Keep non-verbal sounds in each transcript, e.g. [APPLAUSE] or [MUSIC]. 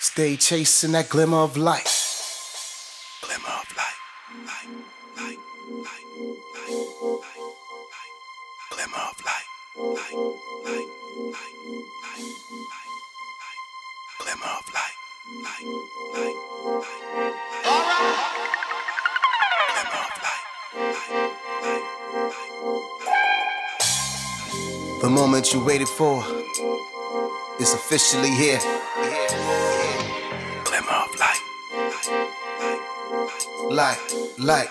Stay chasing that glimmer of light. Glimmer of light. Light, light, light, light, light, light. Glimmer of light. Light, light, light, light, light, light. Glimmer of light. Light, light, light, light. All right. Glimmer of light. Light, light, light, light. The moment you waited for is officially here. Glimmer Light, light.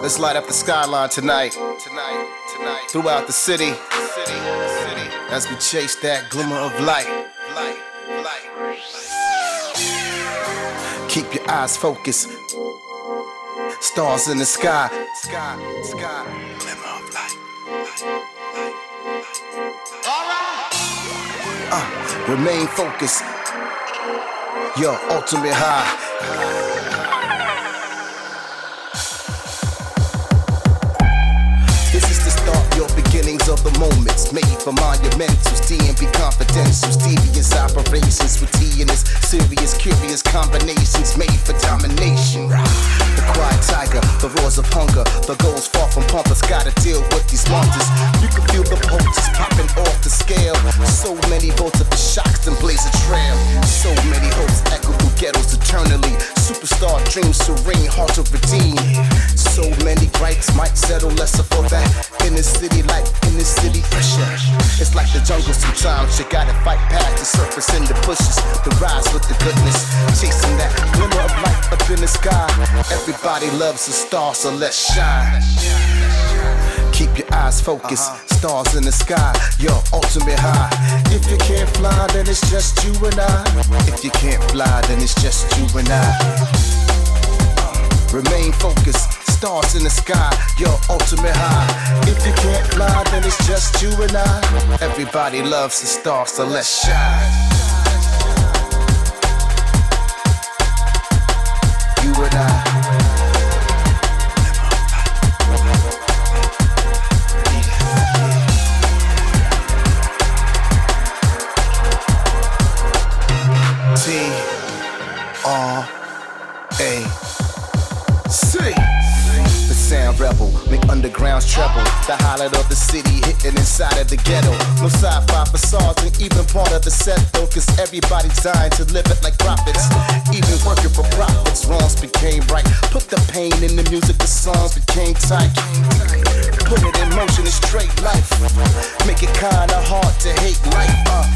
Let's light up the skyline tonight. Tonight, tonight. Throughout the city. City, city. As we chase that glimmer of light. Light, light. Keep your eyes focused. Stars in the sky. Sky, sky. Glimmer of light. Alright. Uh, remain focused. Your ultimate high. Of the moments made for monumentals, DMV confidentials, devious operations with T and its serious, curious combinations made for domination. The quiet tiger, the roars of hunger, the goals far from pompous, gotta deal with these monsters. You can feel the pulses popping off the scale. So many volts of the shocks and blaze a trail. So many hopes echo through ghettos eternally. Superstar dreams serene, hard to redeem. So many gripes might settle lesser for that. In the city life, in the city pressure. It's like the jungle sometimes. You gotta fight past the surface in the bushes. The rise with the goodness. Chasing that glimmer of light up in the sky. Everybody loves a star, so let's shine. Eyes focused, stars in the sky, your ultimate high. If you can't fly, then it's just you and I. If you can't fly, then it's just you and I. Remain focused, stars in the sky, your ultimate high. If you can't fly, then it's just you and I. Everybody loves the star, so let's shine. You and I. undergrounds treble. The highlight of the city hitting inside of the ghetto. No sci-fi facades and even part of the set though, cause everybody's dying to live it like profits. Even working for profits, wrongs became right. Put the pain in the music, the songs became tight. Put it in motion, it's straight life. Make it kinda hard to hate life. Uh.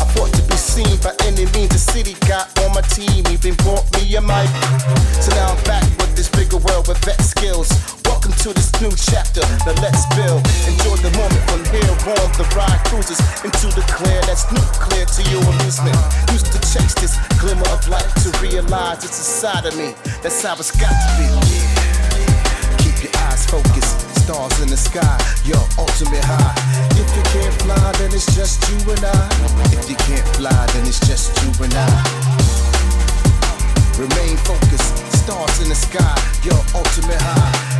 I fought to be seen by any means. The city got on my team, even bought me a mic. So now I'm back with this bigger world with vet skills. Welcome to this new chapter. Now let's build. Enjoy the moment from here on. The ride cruises into the clear. That's nuclear to your amusement. Used to chase this glimmer of light to realize it's inside of me. That's how it's got to be. Keep your eyes focused. Stars in the sky, your ultimate high. If you can't fly, then it's just you and I. If you can't fly, then it's just you and I. Remain focused, stars in the sky, your ultimate high.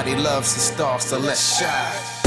Everybody loves the stars, so let's shine.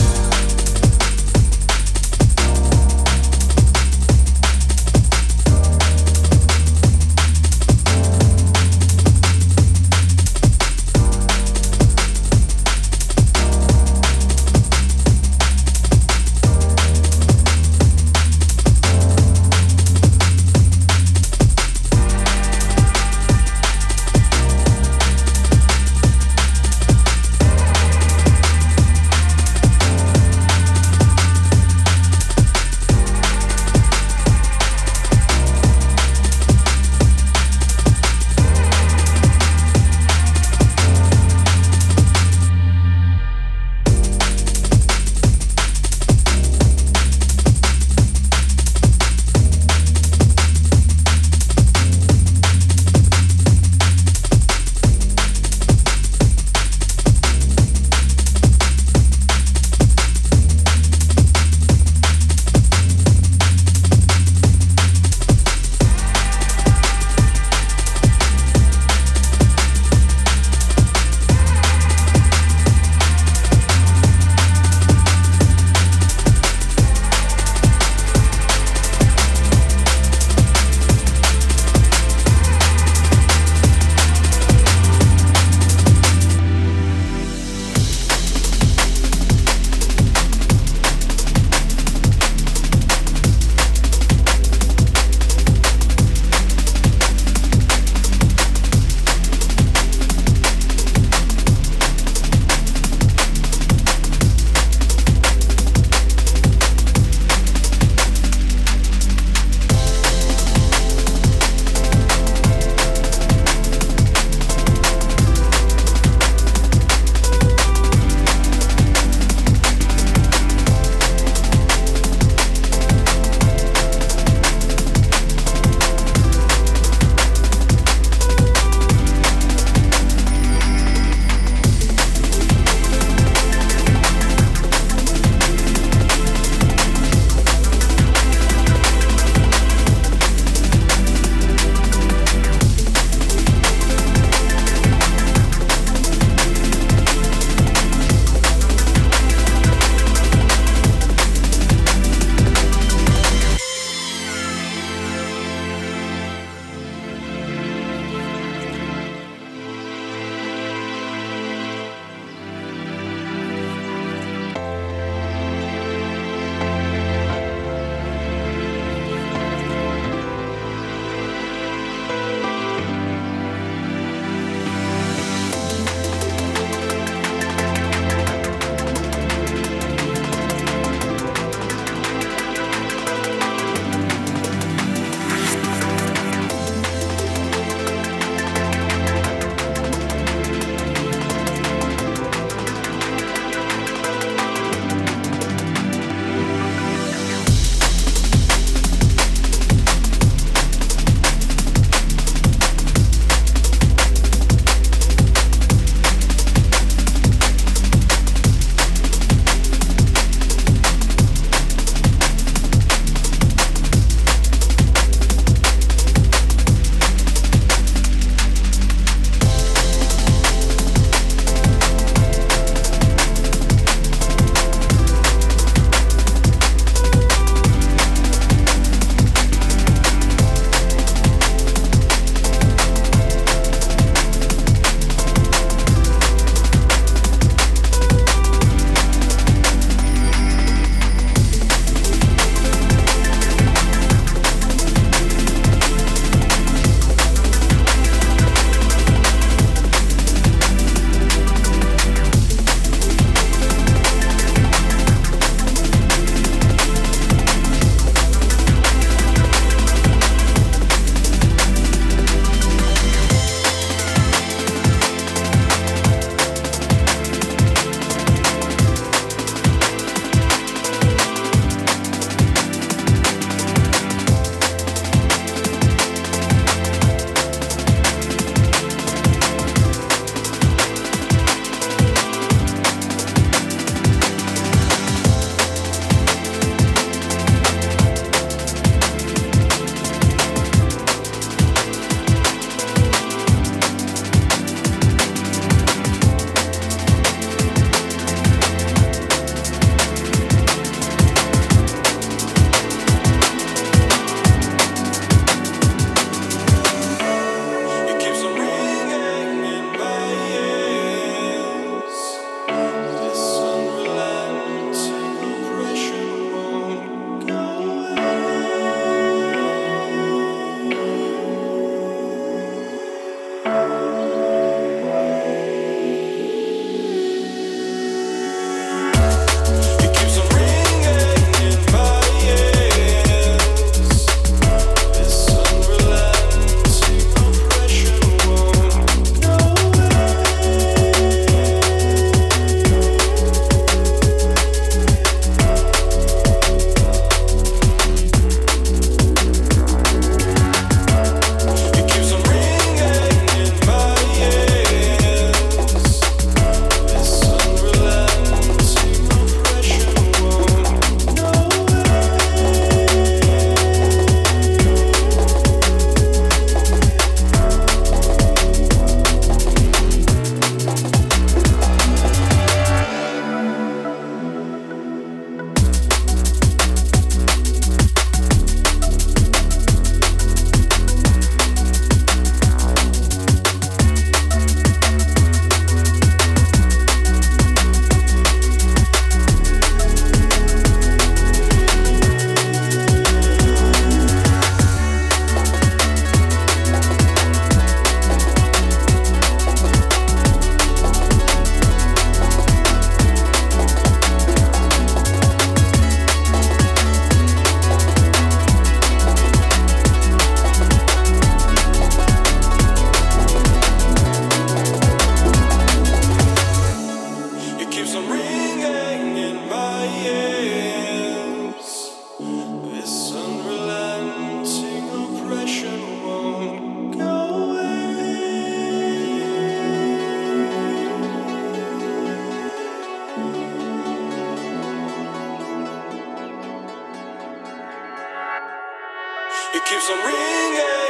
keeps on ringing.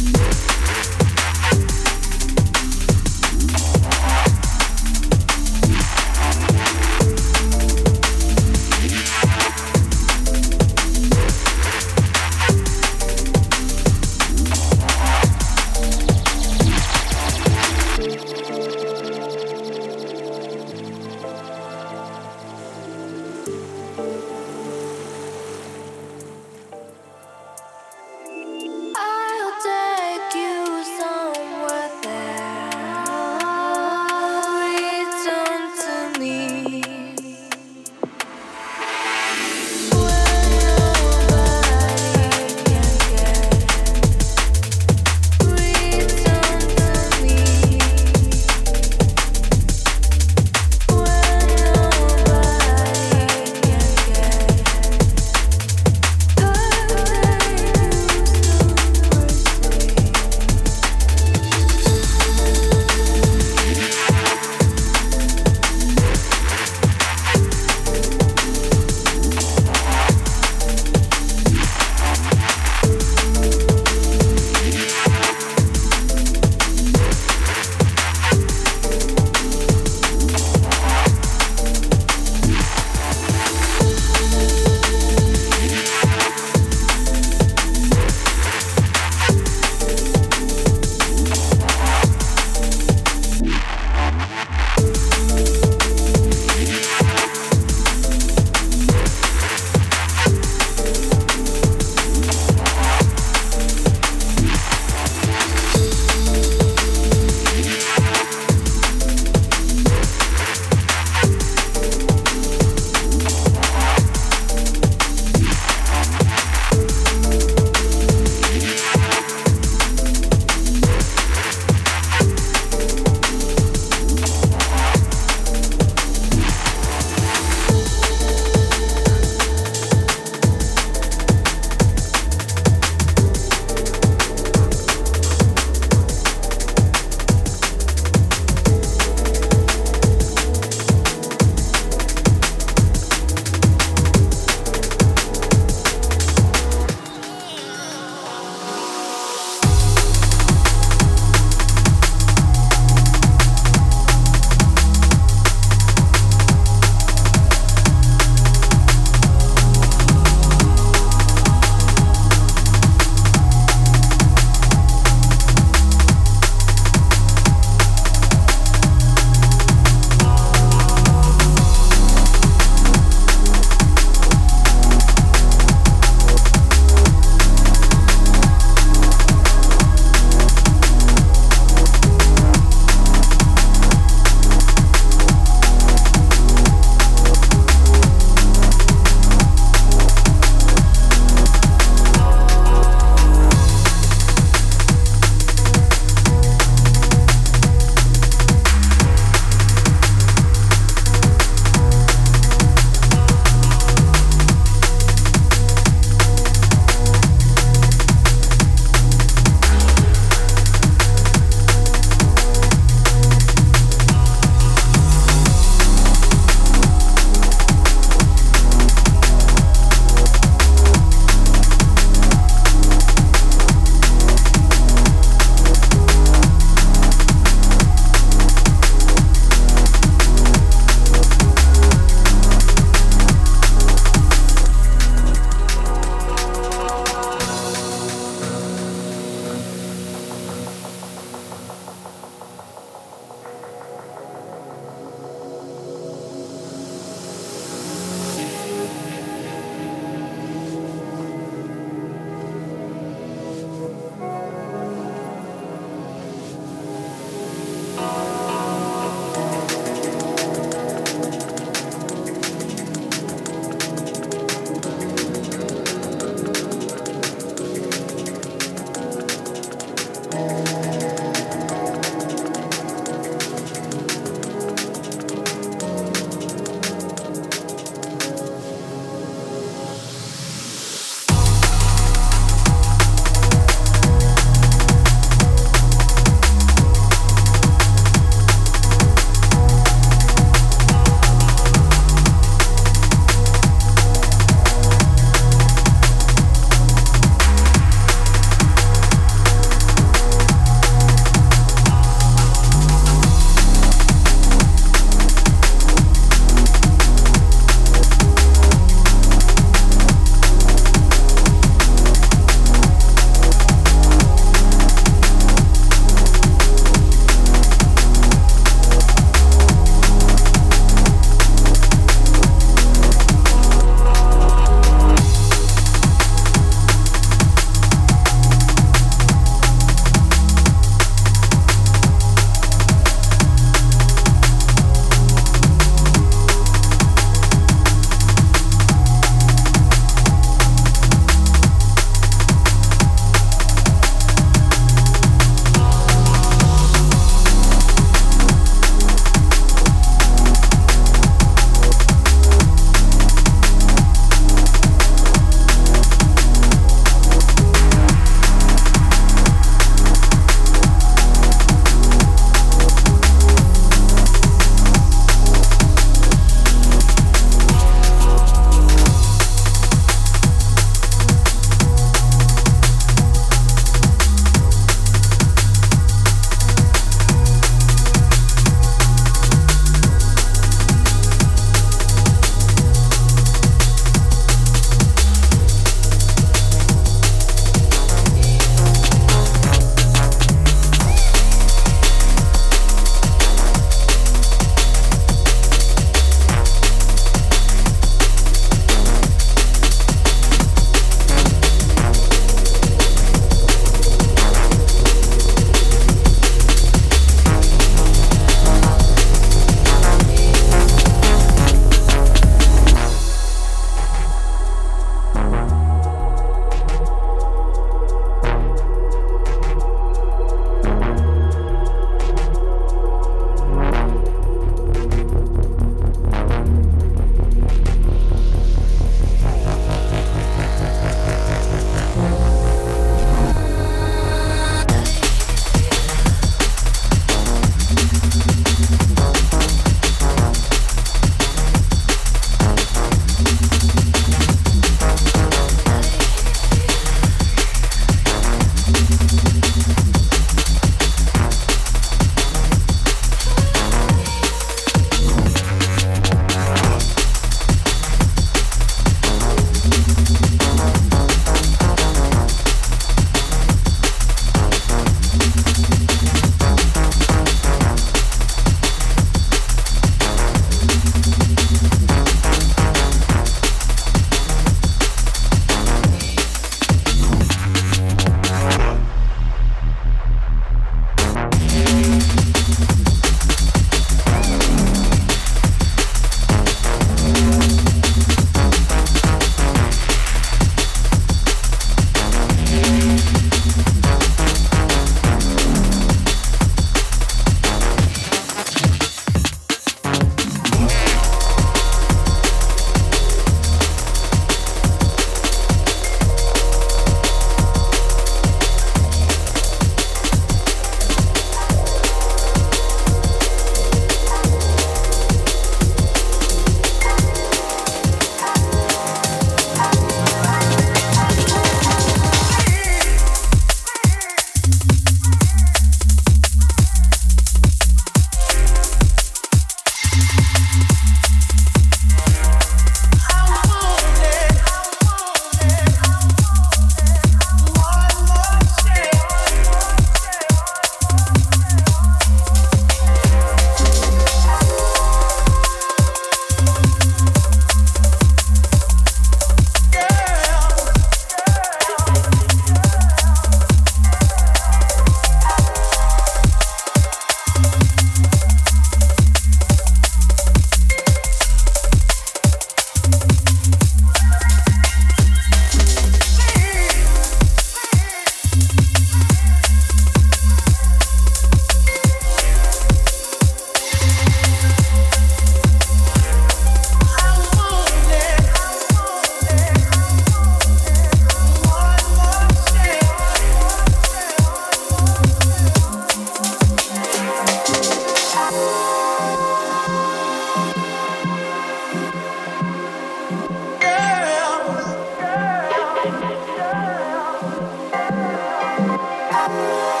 Bye.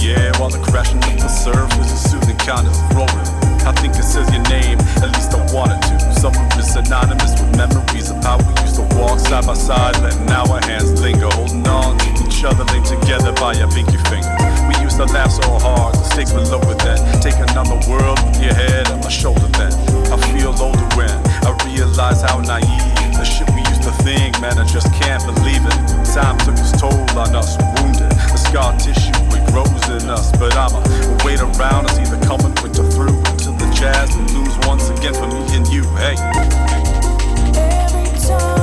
yeah, while the crashing into surf is a soothing kind of. I think it says your name, at least I wanted to. Some of it's synonymous with memories of how we used to walk side by side, letting our hands linger, holding on to each other, linked together by a pinky finger. We used to laugh so hard, the stakes were lower then. Taking another world with your head on my shoulder then. I feel older when I realize how naive the shit we used to think, man, I just can't believe it. Time took its toll on us, wounded, the scar tissue rose in us, but I'ma wait around and see the coming winter through until the jazz and blooms once again for me and you. Hey. Every time.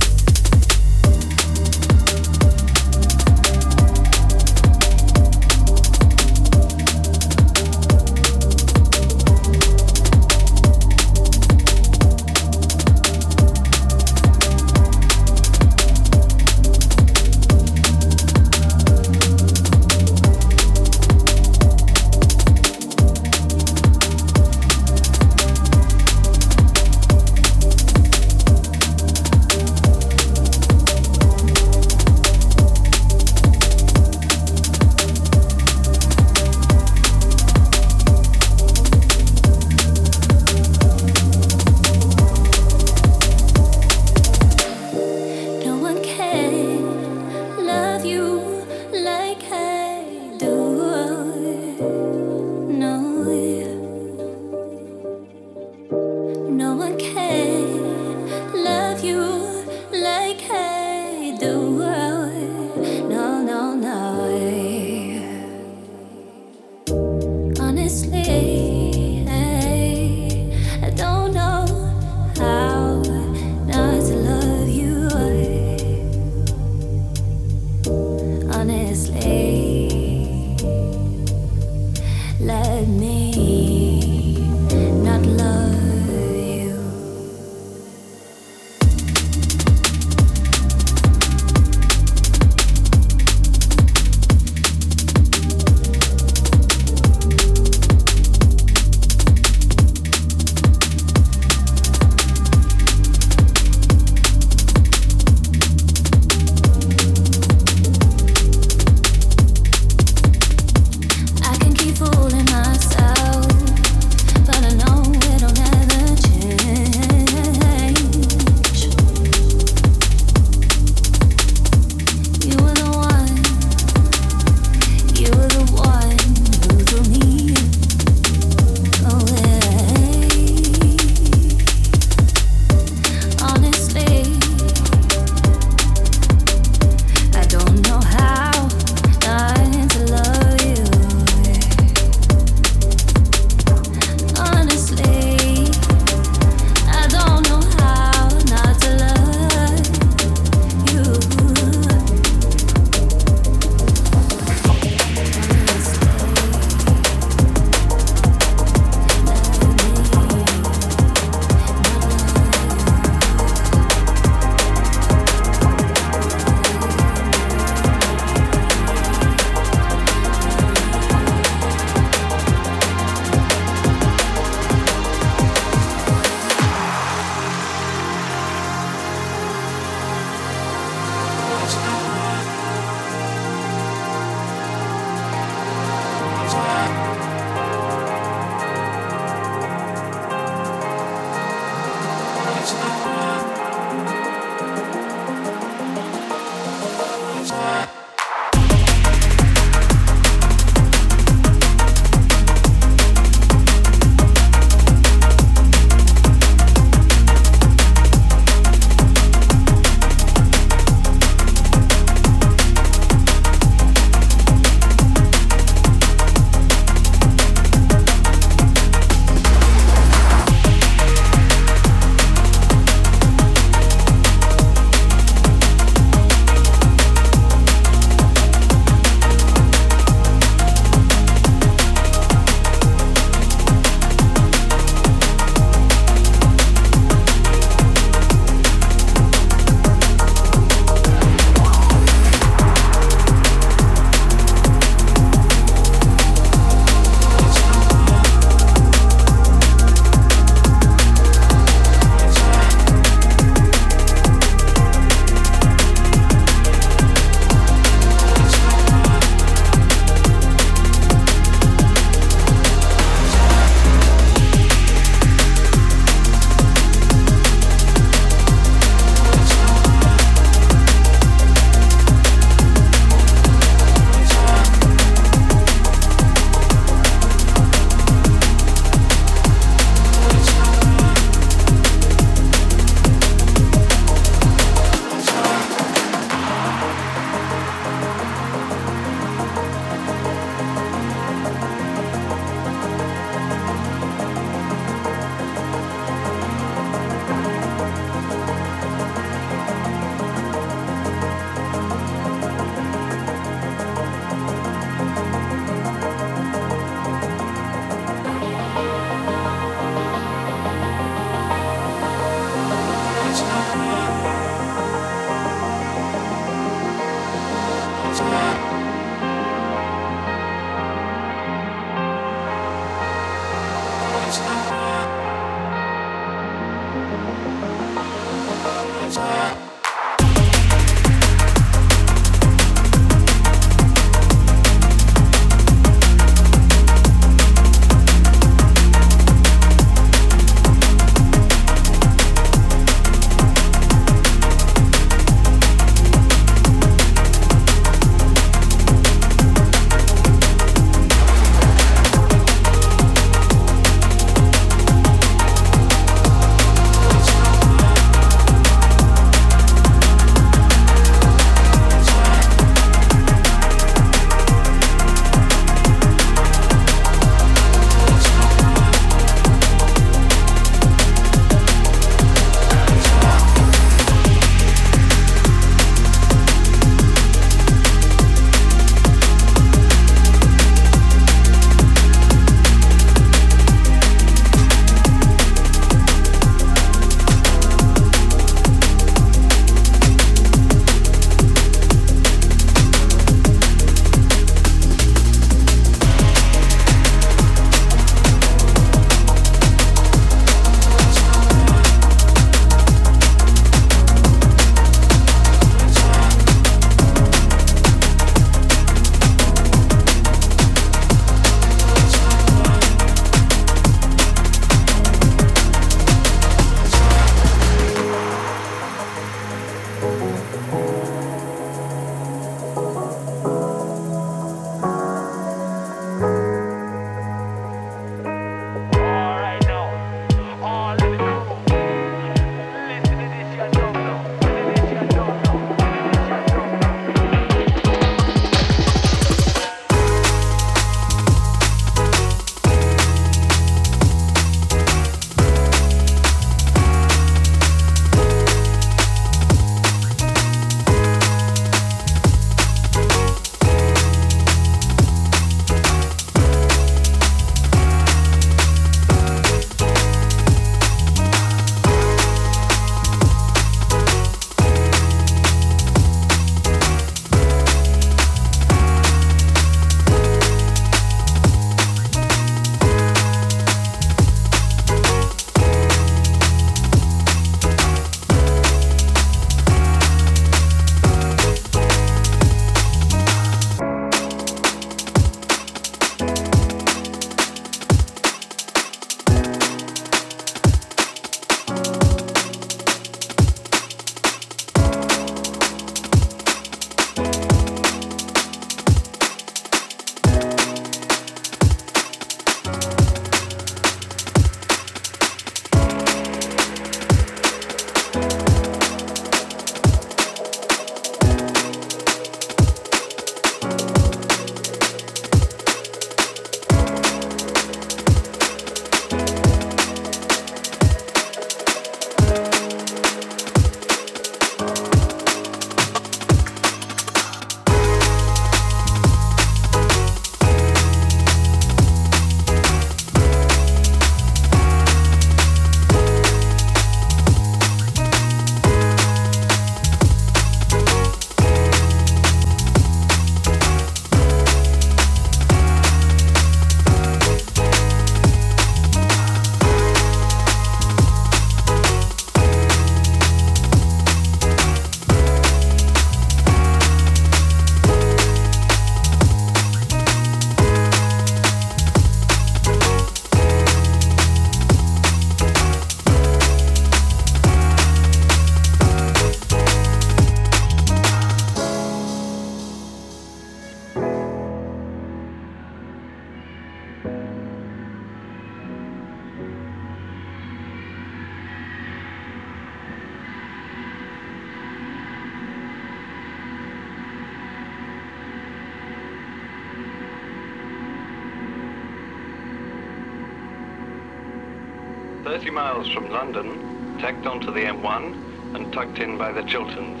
The Chilterns.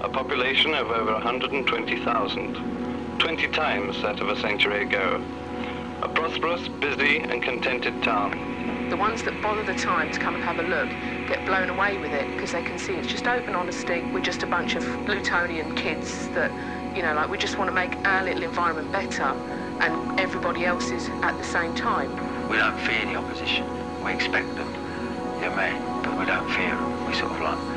A population of over 120,000, 20 times that of a century ago. A prosperous, busy and contented town. The ones that bother the time to come and have a look get blown away with it because they can see it's just open honesty. We're just a bunch of Lutonian kids that, you know, like we just want to make our little environment better and everybody else's at the same time. We don't fear the opposition. We expect them. Yeah, man. But we don't fear them. We sort of like,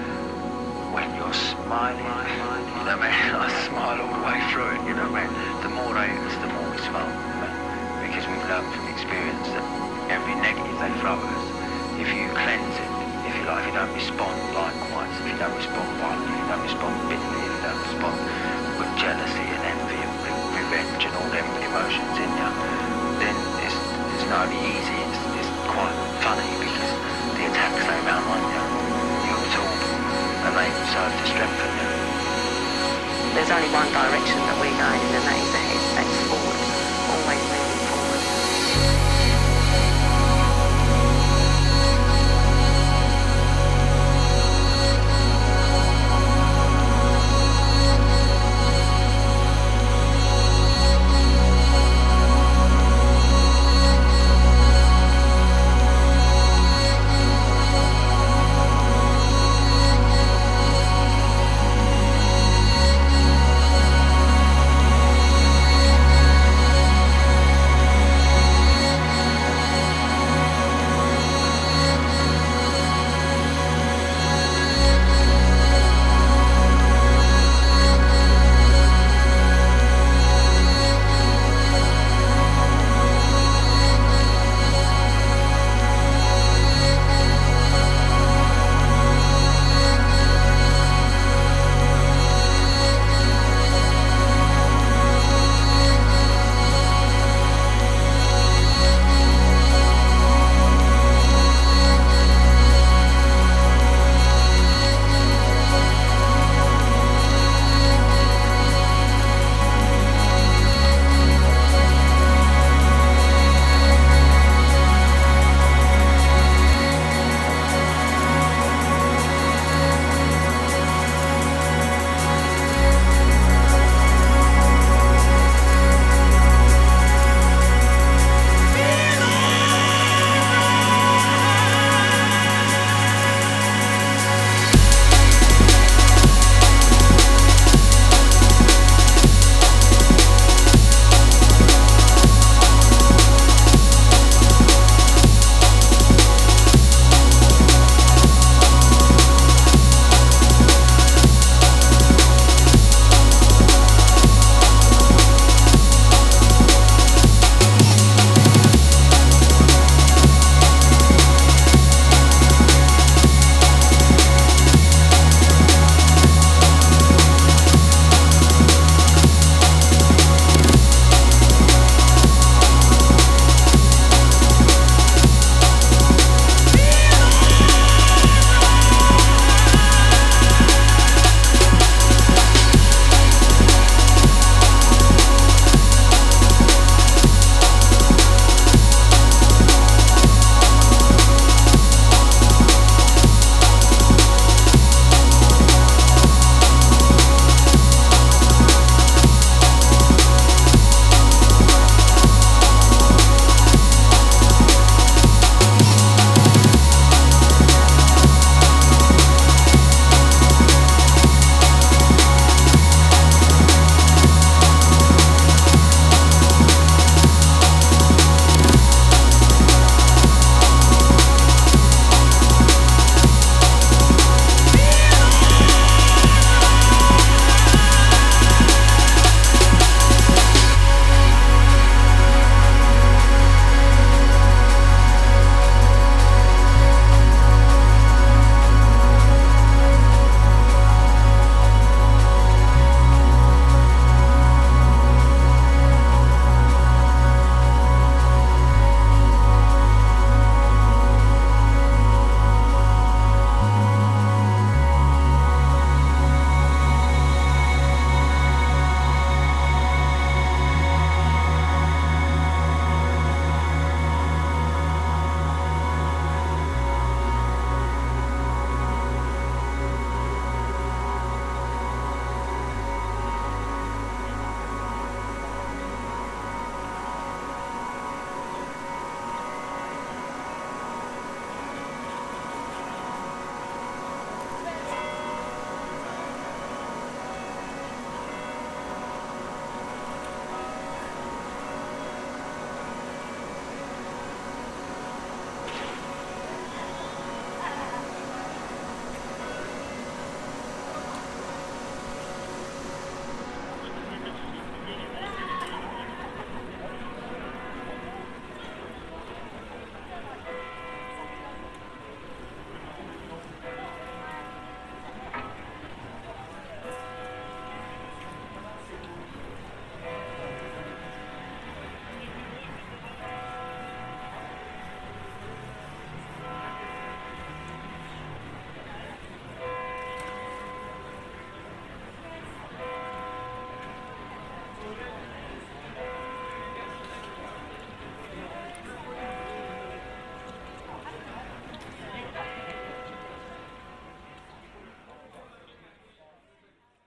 when you're smiling, you know, man, [LAUGHS] I smile all the way through it, you know, man. The more hit the more we smile, man. Because we've learned from experience that every negative they throw at us, if you cleanse it, if you like, if you don't respond likewise, if you don't respond violently, if you don't respond bitterly, if you don't respond with jealousy and envy and revenge and all them emotions in you, then it's, it's not only easy,